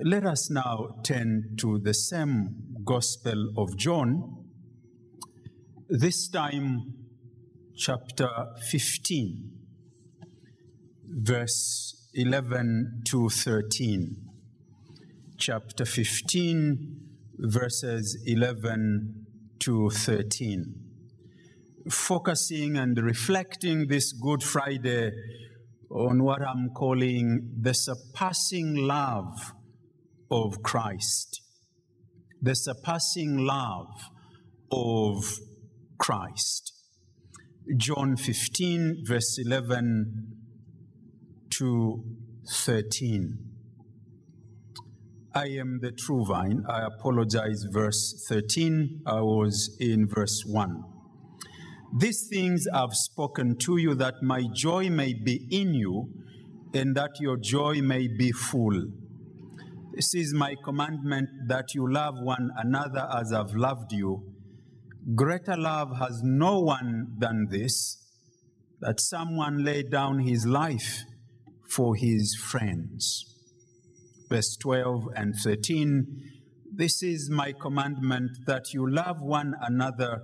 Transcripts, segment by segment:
Let us now turn to the same Gospel of John, this time, chapter 15, verse 11 to 13. Chapter 15, verses 11 to 13. Focusing and reflecting this Good Friday on what I'm calling the surpassing love of Christ. The surpassing love of Christ. John 15, verse 11 to 13. I am the true vine. I apologize, verse 13. I was in verse 1. These things I've spoken to you that my joy may be in you and that your joy may be full. This is my commandment that you love one another as I've loved you. Greater love has no one than this, that someone lay down his life for his friends. Verse 12 and 13 This is my commandment that you love one another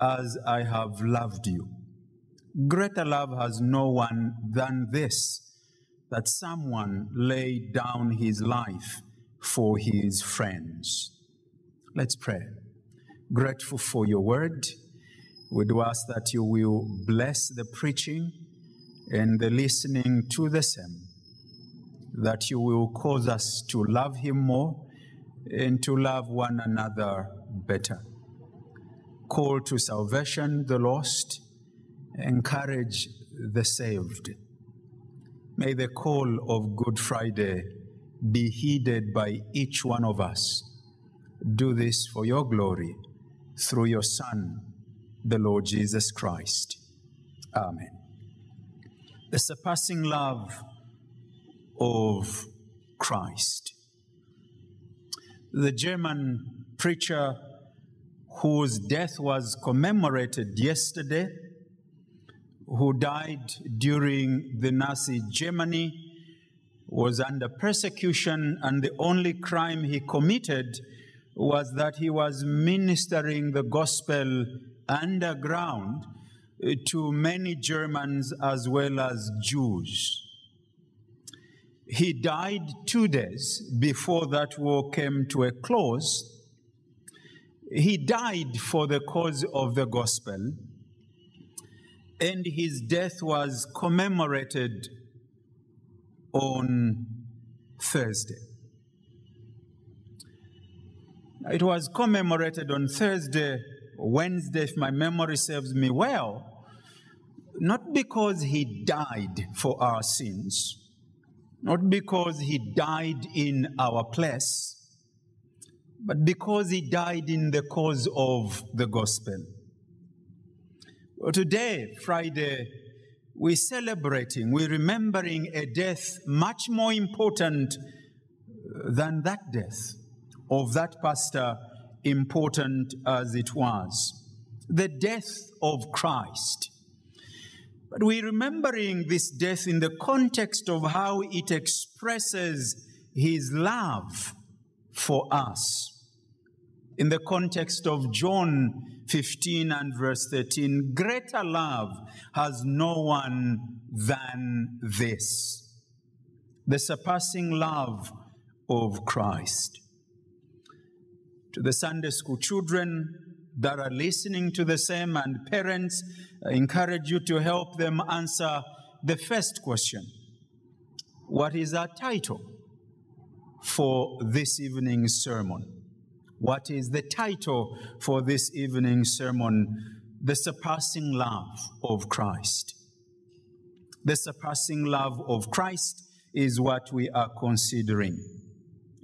as I have loved you. Greater love has no one than this, that someone lay down his life for his friends. Let's pray. Grateful for your word. We do ask that you will bless the preaching and the listening to the same, that you will cause us to love him more and to love one another better. Call to salvation the lost, encourage the saved. May the call of Good Friday be heeded by each one of us. Do this for your glory through your Son, the Lord Jesus Christ. Amen. The surpassing love of Christ. The German preacher whose death was commemorated yesterday, who died during the Nazi Germany, was under persecution, and the only crime he committed was that he was ministering the gospel underground eh, to many Germans as well as Jews. He died two days before that war came to a close. He died for the cause of the gospel, and his death was commemorated on Thursday. It was commemorated on Thursday, Wednesday, if my memory serves me well, not because he died for our sins, not because he died in our place, but because he died in the cause of the gospel. Well, today, Friday, we're celebrating, we're remembering a death much more important than that death of that pastor, important as it was the death of Christ. But we're remembering this death in the context of how it expresses his love for us. In the context of John 15 and verse 13, greater love has no one than this the surpassing love of Christ. To the Sunday school children that are listening to the same and parents, I encourage you to help them answer the first question What is our title for this evening's sermon? What is the title for this evening's sermon? The surpassing love of Christ. The surpassing love of Christ is what we are considering.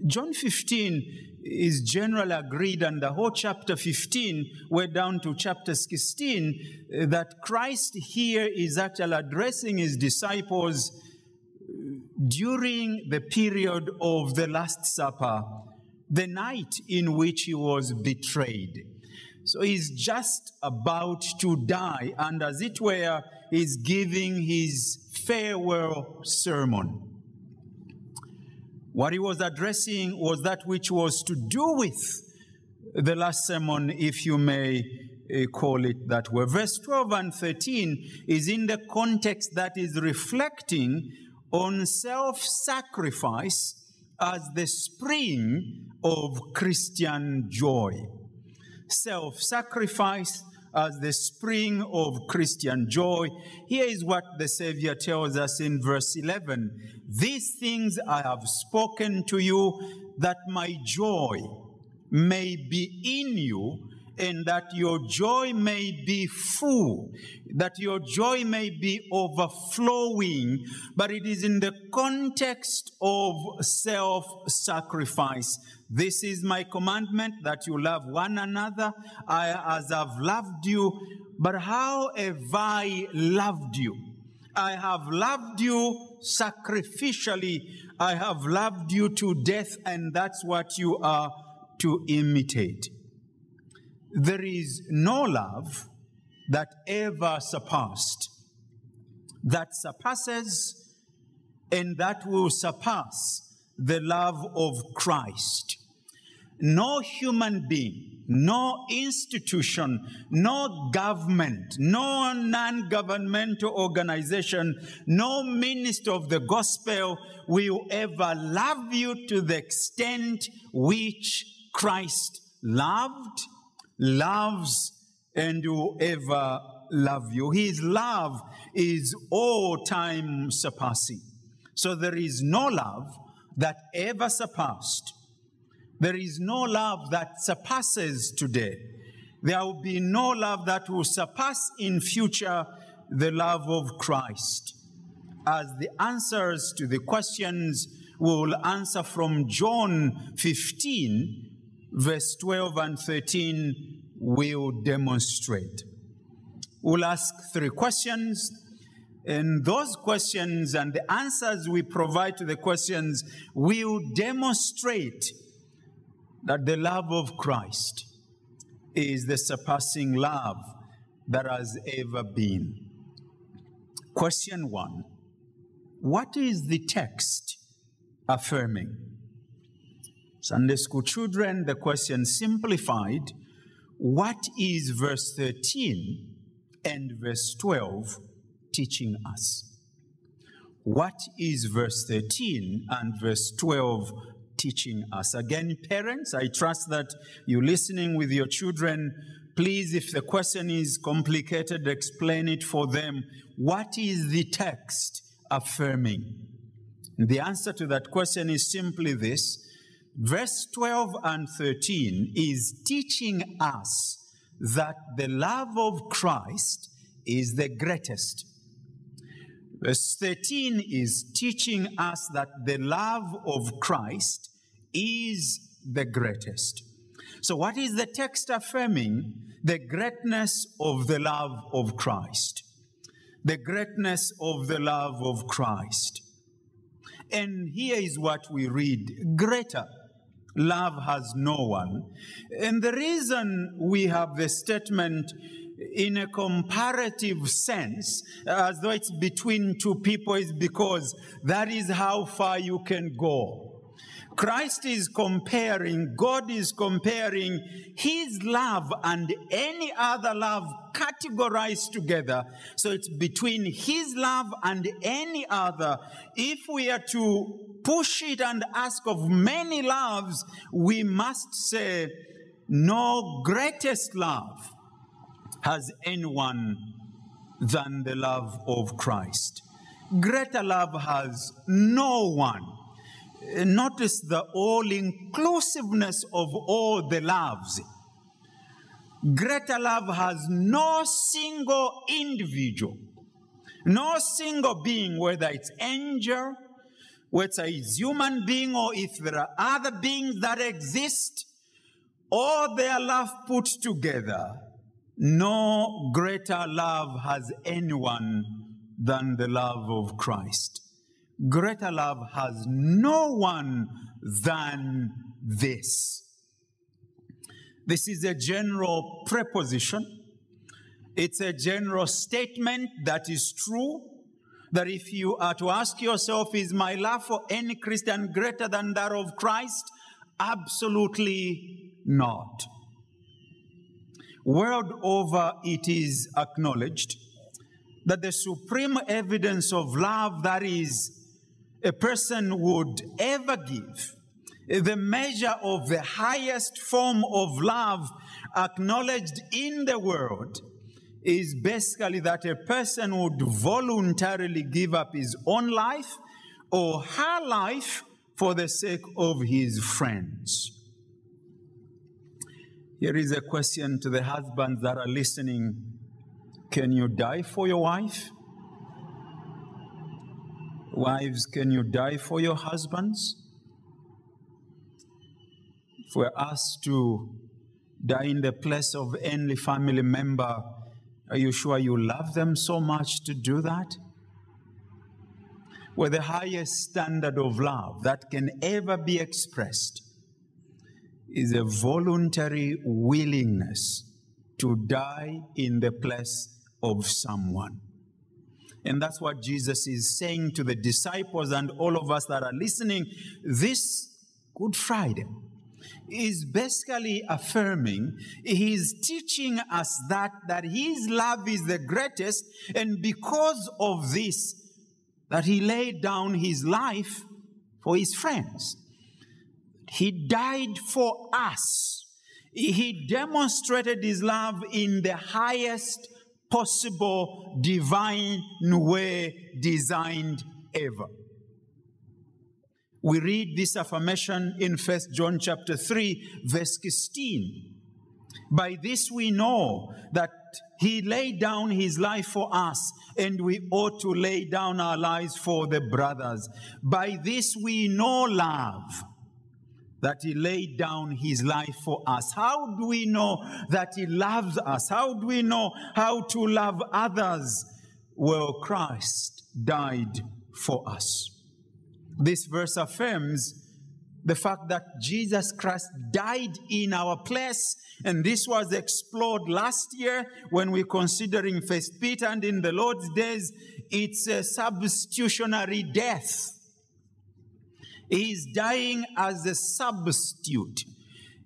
John 15 is generally agreed, and the whole chapter 15, we're down to chapter 16, that Christ here is actually addressing his disciples during the period of the Last Supper, the night in which he was betrayed. So he's just about to die, and as it were, he's giving his farewell sermon. What he was addressing was that which was to do with the last sermon, if you may uh, call it that way. Verse 12 and 13 is in the context that is reflecting on self sacrifice as the spring of Christian joy. Self sacrifice as the spring of Christian joy. Here is what the Savior tells us in verse 11 These things I have spoken to you, that my joy may be in you and that your joy may be full, that your joy may be overflowing, but it is in the context of self sacrifice. This is my commandment that you love one another I, as I've loved you. But how have I loved you? I have loved you sacrificially. I have loved you to death, and that's what you are to imitate. There is no love that ever surpassed, that surpasses, and that will surpass the love of Christ. No human being, no institution, no government, no non governmental organization, no minister of the gospel will ever love you to the extent which Christ loved loves and will ever love you. His love is all time surpassing. So there is no love that ever surpassed. There is no love that surpasses today. There will be no love that will surpass in future the love of Christ. As the answers to the questions will answer from John 15, verse 12 and 13 will demonstrate. We'll ask three questions, and those questions and the answers we provide to the questions will demonstrate that the love of Christ is the surpassing love that has ever been. Question one What is the text affirming? Sunday school children, the question simplified what is verse 13 and verse 12 teaching us? What is verse 13 and verse 12 teaching us? Again, parents, I trust that you're listening with your children. Please, if the question is complicated, explain it for them. What is the text affirming? The answer to that question is simply this verse 12 and 13 is teaching us that the love of Christ is the greatest. Verse 13 is teaching us that the love of Christ is the greatest. So, what is the text affirming? The greatness of the love of Christ. The greatness of the love of Christ. And here is what we read greater love has no one. And the reason we have the statement in a comparative sense, as though it's between two people, is because that is how far you can go. Christ is comparing, God is comparing His love and any other love categorized together. So it's between His love and any other. If we are to push it and ask of many loves, we must say, no greatest love has anyone than the love of Christ. Greater love has no one notice the all inclusiveness of all the loves. Greater love has no single individual, no single being, whether it's angel, whether it's human being, or if there are other beings that exist, all their love put together. No greater love has anyone than the love of Christ. Greater love has no one than this. This is a general preposition. It's a general statement that is true. That if you are to ask yourself, is my love for any Christian greater than that of Christ? Absolutely not. World over, it is acknowledged that the supreme evidence of love that is a person would ever give, the measure of the highest form of love acknowledged in the world, is basically that a person would voluntarily give up his own life or her life for the sake of his friends. Here is a question to the husbands that are listening Can you die for your wife? Wives, can you die for your husbands? If we're asked to die in the place of any family member, are you sure you love them so much to do that? Well, the highest standard of love that can ever be expressed is a voluntary willingness to die in the place of someone. And that's what Jesus is saying to the disciples and all of us that are listening this Good Friday. Is basically affirming, he's teaching us that, that his love is the greatest, and because of this, that he laid down his life for his friends. He died for us. He demonstrated his love in the highest possible divine way designed ever. We read this affirmation in First John chapter 3 verse 16. By this we know that he laid down his life for us, and we ought to lay down our lives for the brothers. By this we know love that he laid down his life for us. How do we know that he loves us? How do we know how to love others? Well, Christ died for us. This verse affirms the fact that Jesus Christ died in our place. And this was explored last year when we considering First Peter and in the Lord's days, it's a substitutionary death. He's dying as a substitute.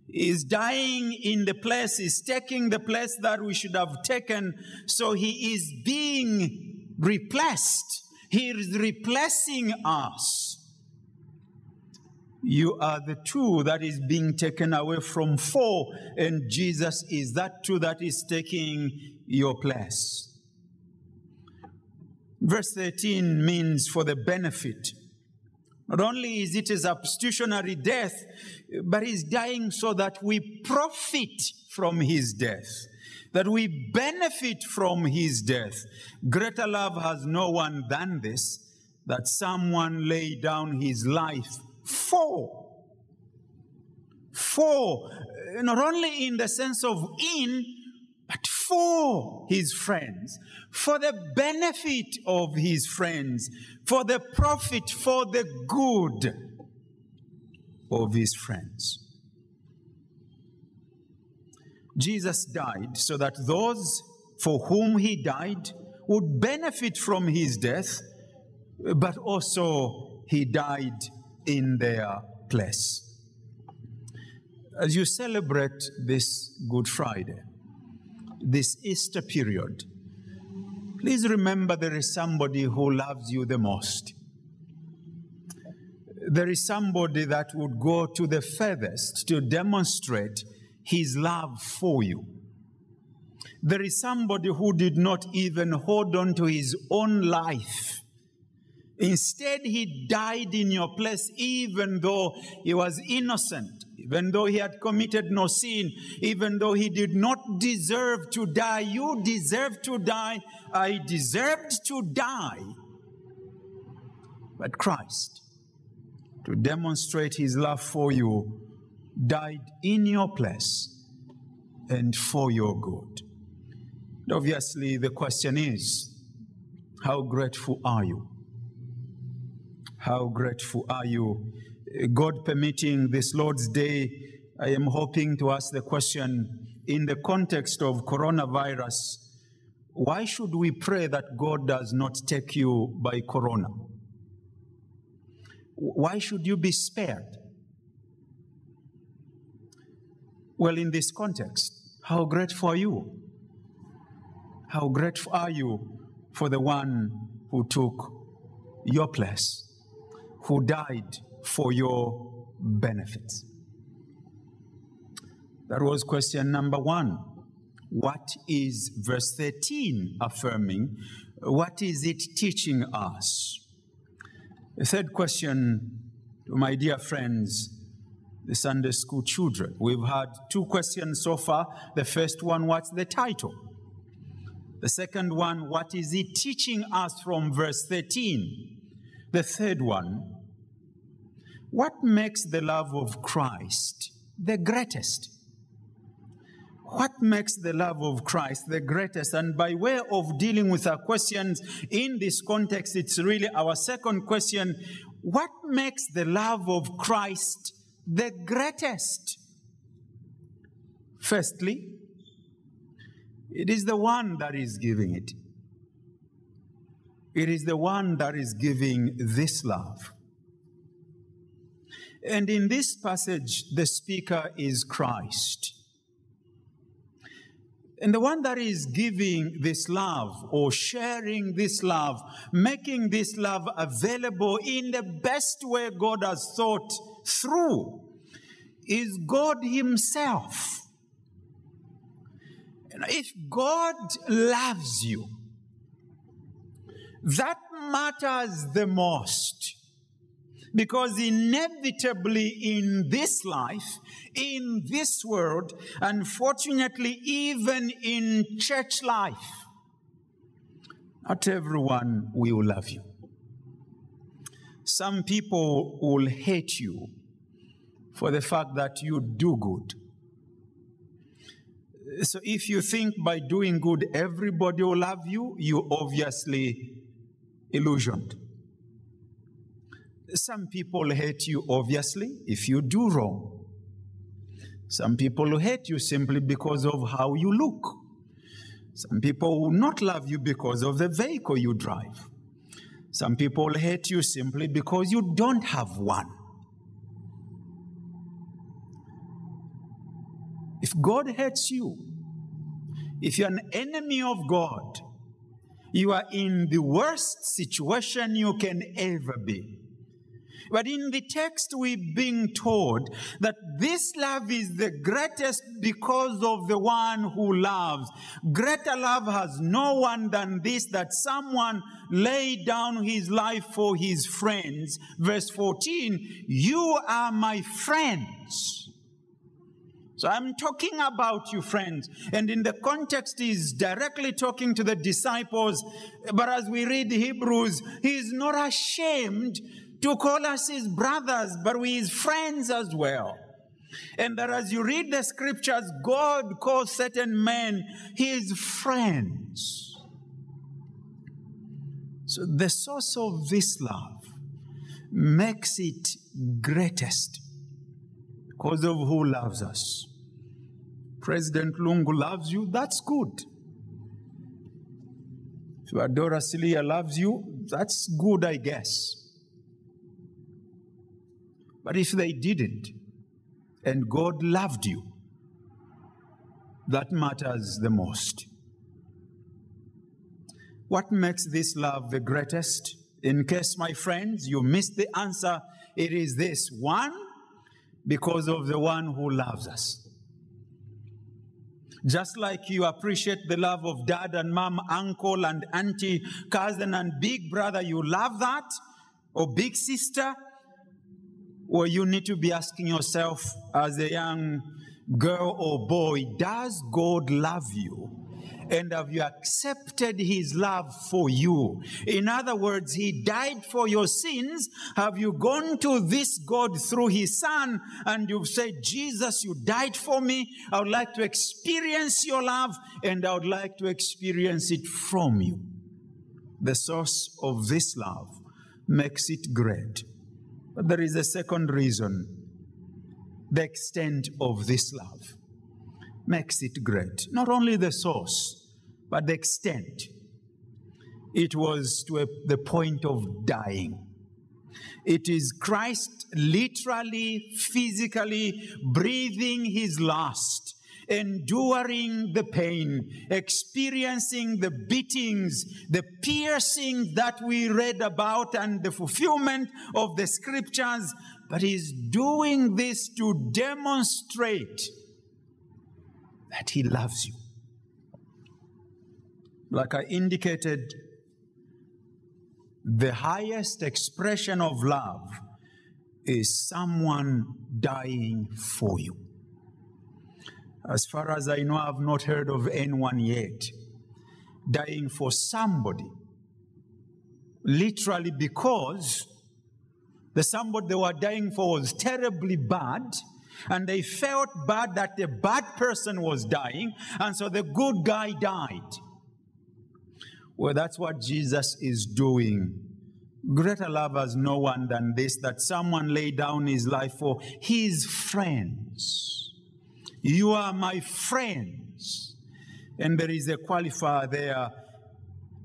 He's dying in the place, he's taking the place that we should have taken. So he is being replaced. He is replacing us. You are the two that is being taken away from four, and Jesus is that two that is taking your place. Verse 13 means for the benefit not only is it a substitutionary death, but he's dying so that we profit from his death, that we benefit from his death. Greater love has no one than this, that someone lay down his life for. For, not only in the sense of in, but for his friends, for the benefit of his friends, for the profit, for the good of his friends. Jesus died so that those for whom he died would benefit from his death, but also he died in their place. As you celebrate this Good Friday, this Easter period, please remember there is somebody who loves you the most. There is somebody that would go to the furthest to demonstrate his love for you. There is somebody who did not even hold on to his own life. Instead, he died in your place, even though he was innocent even though he had committed no sin, even though he did not deserve to die. You deserve to die. I deserved to die. But Christ, to demonstrate his love for you, died in your place and for your good. Obviously, the question is how grateful are you? How grateful are you God permitting this Lord's Day, I am hoping to ask the question in the context of coronavirus why should we pray that God does not take you by corona? Why should you be spared? Well, in this context, how grateful are you? How grateful are you for the one who took your place, who died for your benefits? That was question number one. What is verse 13 affirming? What is it teaching us? The third question to my dear friends, the Sunday school children. We've had two questions so far. The first one, what's the title? The second one, what is it teaching us from verse 13? The third one, what makes the love of Christ the greatest? What makes the love of Christ the greatest? And by way of dealing with our questions in this context, it's really our second question what makes the love of Christ the greatest? Firstly, it is the one that is giving it. It is the one that is giving this love. And in this passage, the speaker is Christ. And the one that is giving this love or sharing this love, making this love available in the best way God has thought through, is God Himself. And if God loves you, that matters the most. Because inevitably in this life, in this world, unfortunately, even in church life, not everyone will love you. Some people will hate you for the fact that you do good. So if you think by doing good everybody will love you, you obviously illusioned. Some people hate you, obviously, if you do wrong. Some people hate you simply because of how you look. Some people will not love you because of the vehicle you drive. Some people hate you simply because you don't have one. If God hates you, if you're an enemy of God, you are in the worst situation you can ever be. But in the text, we're being told that this love is the greatest because of the one who loves. Greater love has no one than this that someone laid down his life for his friends. Verse 14, you are my friends. So I'm talking about you, friends. And in the context, he's directly talking to the disciples. But as we read Hebrews, he's not ashamed to call us his brothers, but we his friends as well. And that as you read the scriptures, God calls certain men his friends. So the source of this love makes it greatest because of who loves us. President Lungu loves you, that's good. If a Dora Siliya loves you, that's good, I guess. But if they didn't, and God loved you, that matters the most. What makes this love the greatest? In case, my friends, you missed the answer, it is this one, because of the one who loves us. Just like you appreciate the love of dad and mom, uncle and auntie, cousin and big brother, you love that, or big sister, or you need to be asking yourself as a young girl or boy, does God love you? and have you accepted his love for you? In other words, he died for your sins. Have you gone to this God through his son and you've said, Jesus, you died for me. I would like to experience your love and I would like to experience it from you. The source of this love makes it great. But there is a second reason the extent of this love makes it great. Not only the source, but the extent. It was to a, the point of dying. It is Christ literally, physically breathing his last, enduring the pain, experiencing the beatings, the piercing that we read about, and the fulfillment of the scriptures. But he's doing this to demonstrate that he loves you. Like I indicated the highest expression of love is someone dying for you. As far as I know, I've not heard of anyone yet dying for somebody, literally because the somebody they were dying for was terribly bad. And they felt bad that the bad person was dying, and so the good guy died. Well, that's what Jesus is doing. Greater love has no one than this that someone lay down his life for his friends. You are my friends. And there is a qualifier there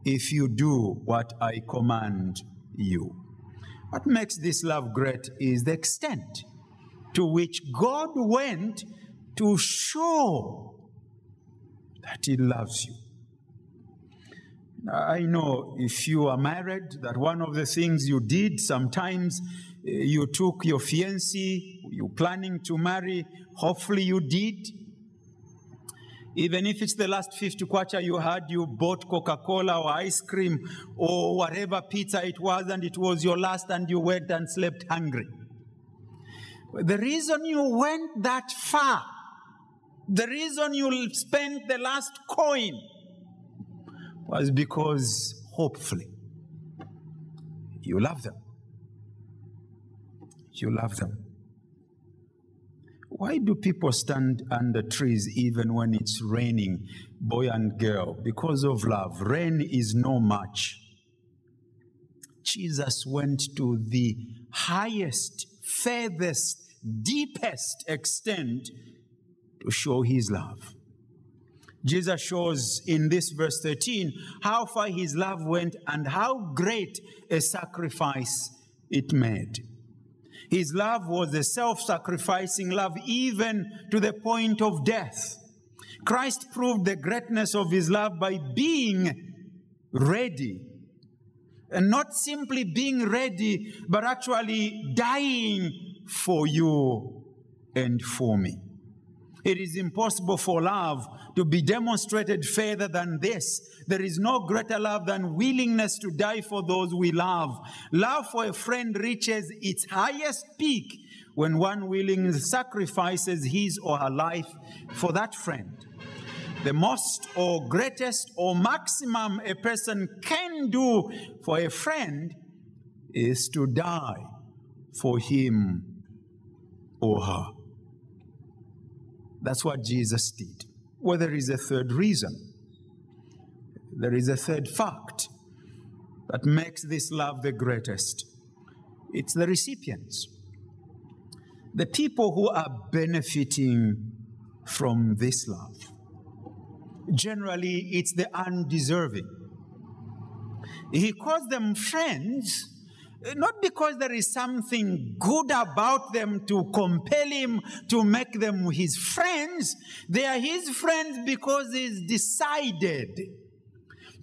if you do what I command you. What makes this love great is the extent to which God went to show that He loves you. I know if you are married, that one of the things you did sometimes eh, you took your fiancé, you planning to marry, hopefully you did. Even if it's the last 50 kwacha you had, you bought Coca Cola or ice cream or whatever pizza it was, and it was your last, and you went and slept hungry. The reason you went that far, the reason you spent the last coin, was because hopefully you love them. You love them. Why do people stand under trees even when it's raining, boy and girl? Because of love. Rain is no match. Jesus went to the highest, furthest, deepest extent to show his love. Jesus shows in this verse 13 how far his love went and how great a sacrifice it made. His love was a self sacrificing love, even to the point of death. Christ proved the greatness of his love by being ready. And not simply being ready, but actually dying for you and for me. It is impossible for love to be demonstrated further than this. There is no greater love than willingness to die for those we love. Love for a friend reaches its highest peak when one willingly sacrifices his or her life for that friend. The most or greatest or maximum a person can do for a friend is to die for him or her. That's what Jesus did. Well, there is a third reason. There is a third fact that makes this love the greatest. It's the recipients, the people who are benefiting from this love. Generally, it's the undeserving. He calls them friends not because there is something good about them to compel him to make them his friends. They are his friends because he's decided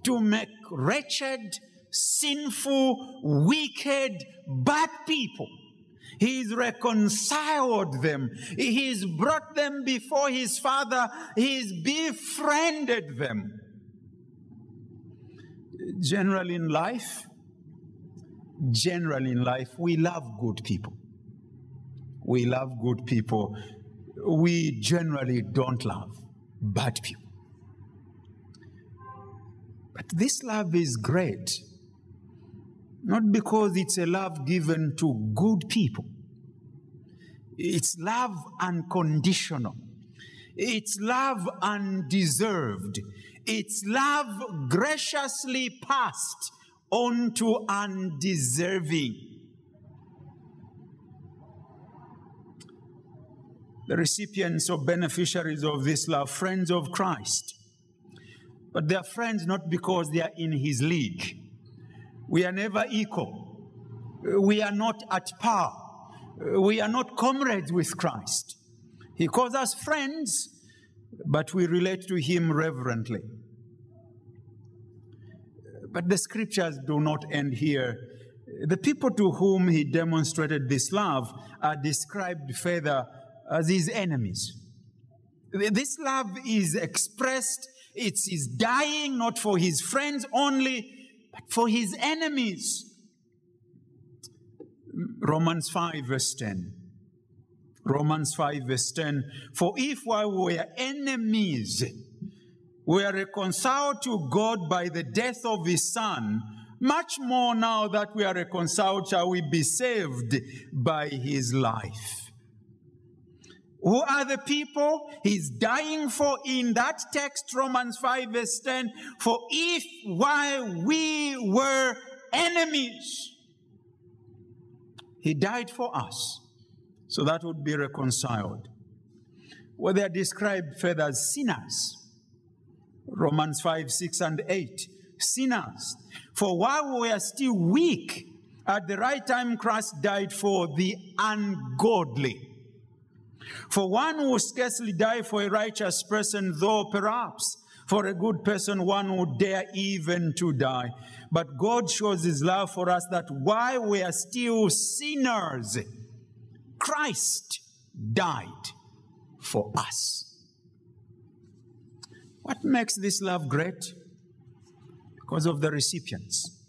to make wretched, sinful, wicked, bad people. He's reconciled them. He's brought them before his father. He's befriended them. Generally in life, generally in life, we love good people. We love good people. We generally don't love bad people. But this love is great, not because it's a love given to good people, it's love unconditional, it's love undeserved, it's love graciously passed unto undeserving. The recipients or beneficiaries of this love, friends of Christ, but they are friends not because they are in his league. We are never equal. We are not at par. We are not comrades with Christ. He calls us friends, but we relate to him reverently. But the scriptures do not end here. The people to whom he demonstrated this love are described further as his enemies. This love is expressed, it's his dying not for his friends only, but for his enemies. Romans 5, verse 10. Romans 5, verse 10. For if while we were enemies, we are reconciled to God by the death of his Son, much more now that we are reconciled, shall we be saved by his life. Who are the people he's dying for in that text, Romans 5, verse 10? For if while we were enemies, he died for us, so that would be reconciled. Well, they are described further as sinners. Romans 5, 6, and 8. Sinners. For while we are still weak, at the right time Christ died for the ungodly. For one will scarcely die for a righteous person, though perhaps for a good person one would dare even to die. But God shows his love for us that while we are still sinners, Christ died for us. What makes this love great? Because of the recipients,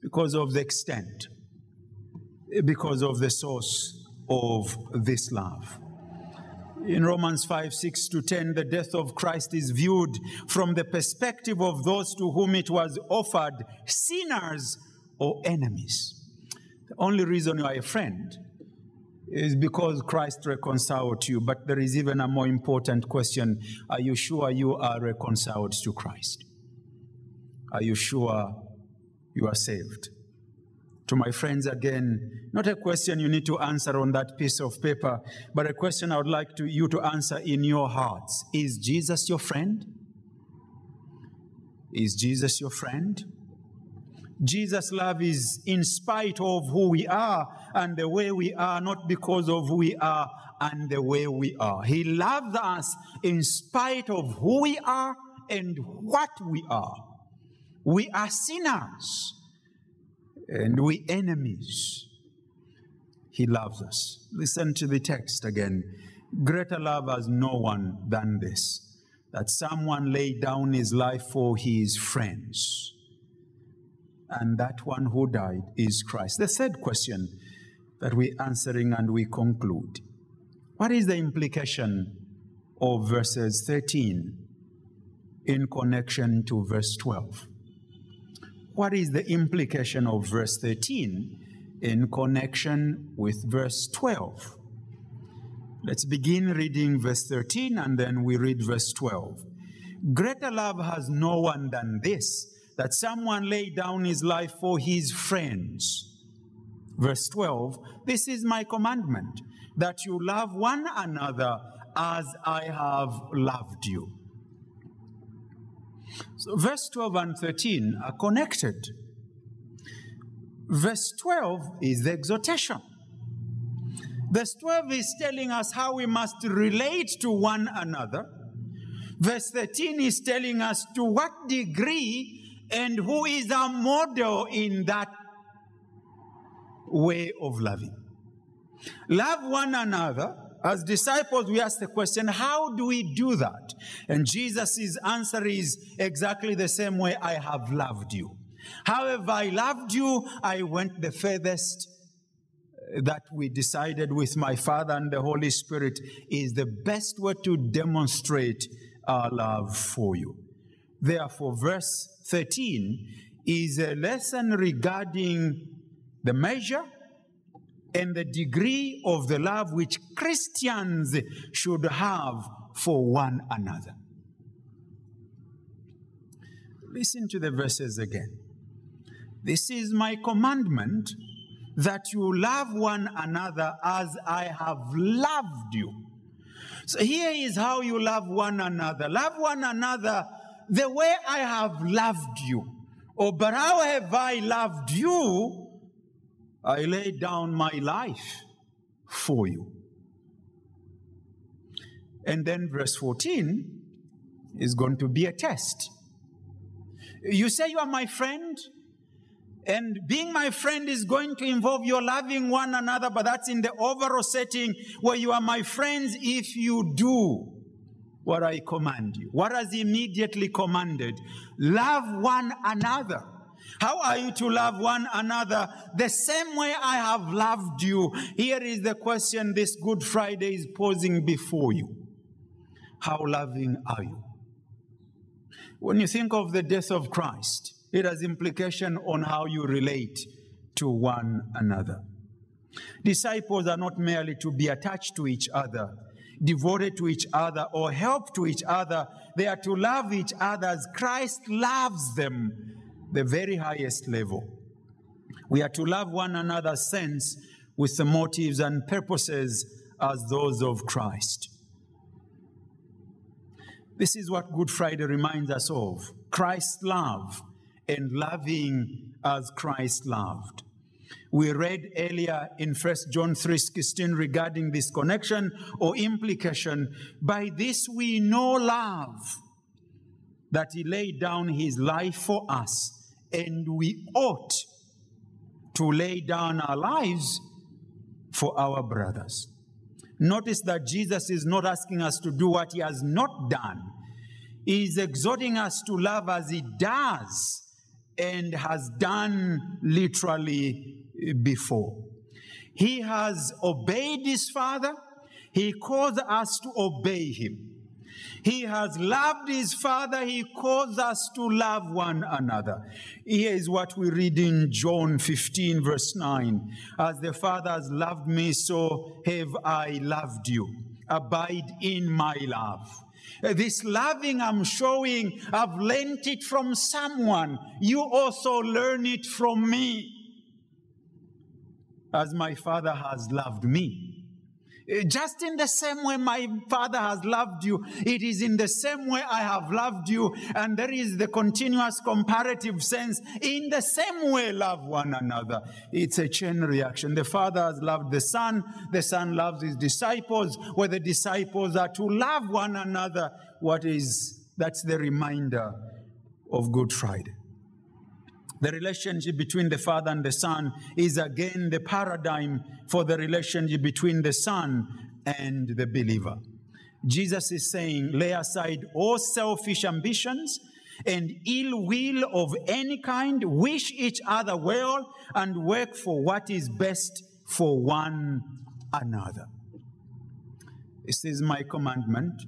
because of the extent, because of the source of this love. In Romans 5 6 to 10, the death of Christ is viewed from the perspective of those to whom it was offered, sinners or enemies. The only reason you are a friend is because Christ reconciled you. But there is even a more important question Are you sure you are reconciled to Christ? Are you sure you are saved? to my friends again, not a question you need to answer on that piece of paper, but a question I would like to, you to answer in your hearts. Is Jesus your friend? Is Jesus your friend? Jesus' love is in spite of who we are and the way we are, not because of who we are and the way we are. He loves us in spite of who we are and what we are. We are sinners and we enemies. He loves us. Listen to the text again. Greater love has no one than this that someone laid down his life for his friends. And that one who died is Christ. The third question that we're answering and we conclude What is the implication of verses 13 in connection to verse 12? what is the implication of verse 13 in connection with verse 12? Let's begin reading verse 13 and then we read verse 12. Greater love has no one than this, that someone laid down his life for his friends. Verse 12 This is my commandment, that you love one another as I have loved you. So verse 12 and 13 are connected. Verse 12 is the exhortation. Verse 12 is telling us how we must relate to one another. Verse 13 is telling us to what degree and who is our model in that way of loving. Love one another as disciples, we ask the question, how do we do that? And Jesus' answer is exactly the same way I have loved you. However, I loved you, I went the furthest uh, that we decided with my Father and the Holy Spirit is the best way to demonstrate our love for you. Therefore, verse 13 is a lesson regarding the measure and the degree of the love which Christians should have for one another. Listen to the verses again. This is my commandment that you love one another as I have loved you. So here is how you love one another. Love one another the way I have loved you, or but how have I loved you? I lay down my life for you. And then verse 14 is going to be a test. You say you are my friend, and being my friend is going to involve your loving one another, but that's in the overall setting where you are my friends if you do what I command you. What has he immediately commanded? Love one another. How are you to love one another? The same way I have loved you. Here is the question this Good Friday is posing before you. How loving are you? When you think of the death of Christ, it has implication on how you relate to one another. Disciples are not merely to be attached to each other, devoted to each other, or help to each other. They are to love each other as Christ loves them, the very highest level. We are to love one another sense with the motives and purposes as those of Christ. This is what Good Friday reminds us of Christ's love and loving as Christ loved. We read earlier in 1 John 3:16 regarding this connection or implication. By this we know love, that he laid down his life for us, and we ought to lay down our lives for our brothers. Notice that Jesus is not asking us to do what he has not done. He is exhorting us to love as he does and has done literally before. He has obeyed his Father, he calls us to obey him. He has loved his Father, he calls us to love one another. Here is what we read in John 15, verse 9 As the Father has loved me, so have I loved you. Abide in my love. This loving I'm showing, I've learned it from someone. You also learn it from me. As my Father has loved me. Eh, just in the same way my Father has loved you, it is in the same way I have loved you. And there is the continuous comparative sense. In the same way, love one another. It's a chain reaction. The Father has loved the Son, the Son loves his disciples, where the disciples are to love one another. What is that's the reminder of Good Friday. The relationship between the Father and the Son is again the paradigm for the relationship between the Son and the believer. Jesus is saying, lay aside all selfish ambitions and ill will of any kind, wish each other well, and work for what is best for one another. This is my commandment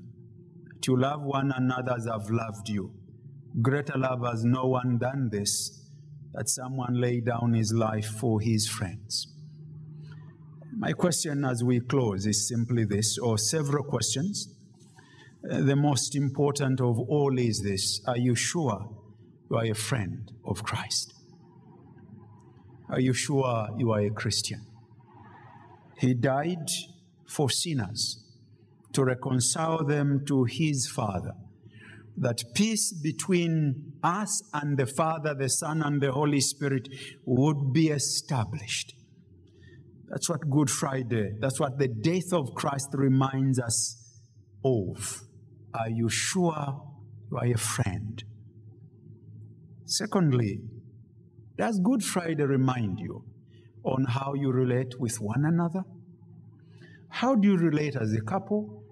to love one another as I've loved you. Greater love has no one done this that someone lay down his life for his friends. My question as we close is simply this, or several questions. Uh, the most important of all is this Are you sure you are a friend of Christ? Are you sure you are a Christian? He died for sinners to reconcile them to his Father that peace between us and the Father, the Son, and the Holy Spirit would be established. That's what Good Friday, that's what the death of Christ reminds us of. Are you sure you are a friend? Secondly, does Good Friday remind you on how you relate with one another? How do you relate as a couple?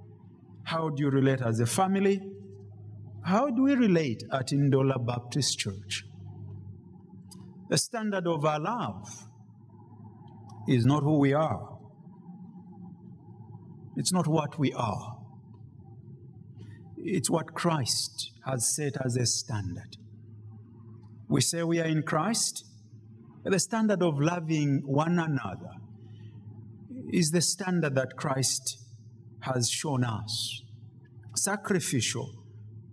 How do you relate as a family? How do we relate at Ndola Baptist Church? The standard of our love is not who we are. It's not what we are. It's what Christ has set as a standard. We say we are in Christ. The standard of loving one another is the standard that Christ has shown us sacrificial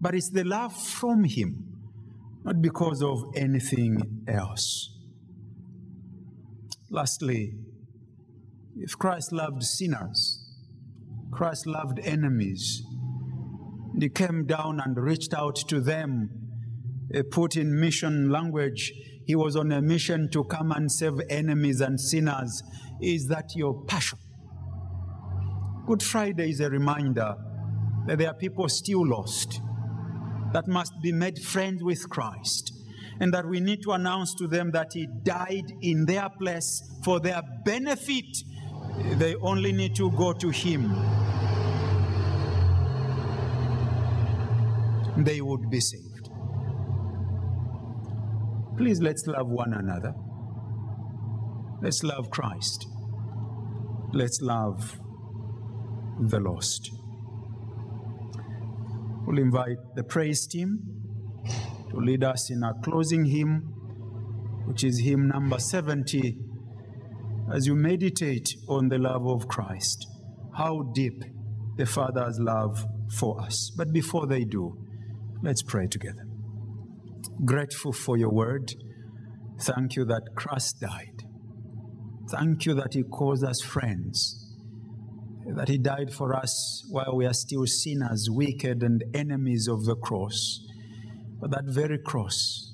but it's the love from Him, not because of anything else. Lastly, if Christ loved sinners, Christ loved enemies, He came down and reached out to them, put in mission language. He was on a mission to come and save enemies and sinners. Is that your passion? Good Friday is a reminder that there are people still lost that must be made friends with Christ and that we need to announce to them that He died in their place for their benefit. They only need to go to Him. They would be saved. Please let's love one another. Let's love Christ. Let's love the lost. We'll invite the praise team to lead us in our closing hymn, which is hymn number 70, as you meditate on the love of Christ, how deep the Father's love for us. But before they do, let's pray together. Grateful for your word. Thank you that Christ died. Thank you that He calls us friends that he died for us while we are still sinners, wicked, and enemies of the cross. But that very cross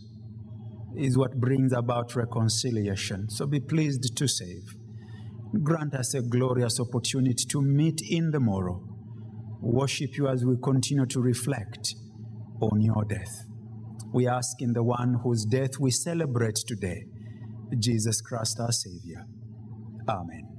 is what brings about reconciliation. So be pleased to save. Grant us a glorious opportunity to meet in the morrow. Worship you as we continue to reflect on your death. We ask in the one whose death we celebrate today, Jesus Christ our Savior. Amen.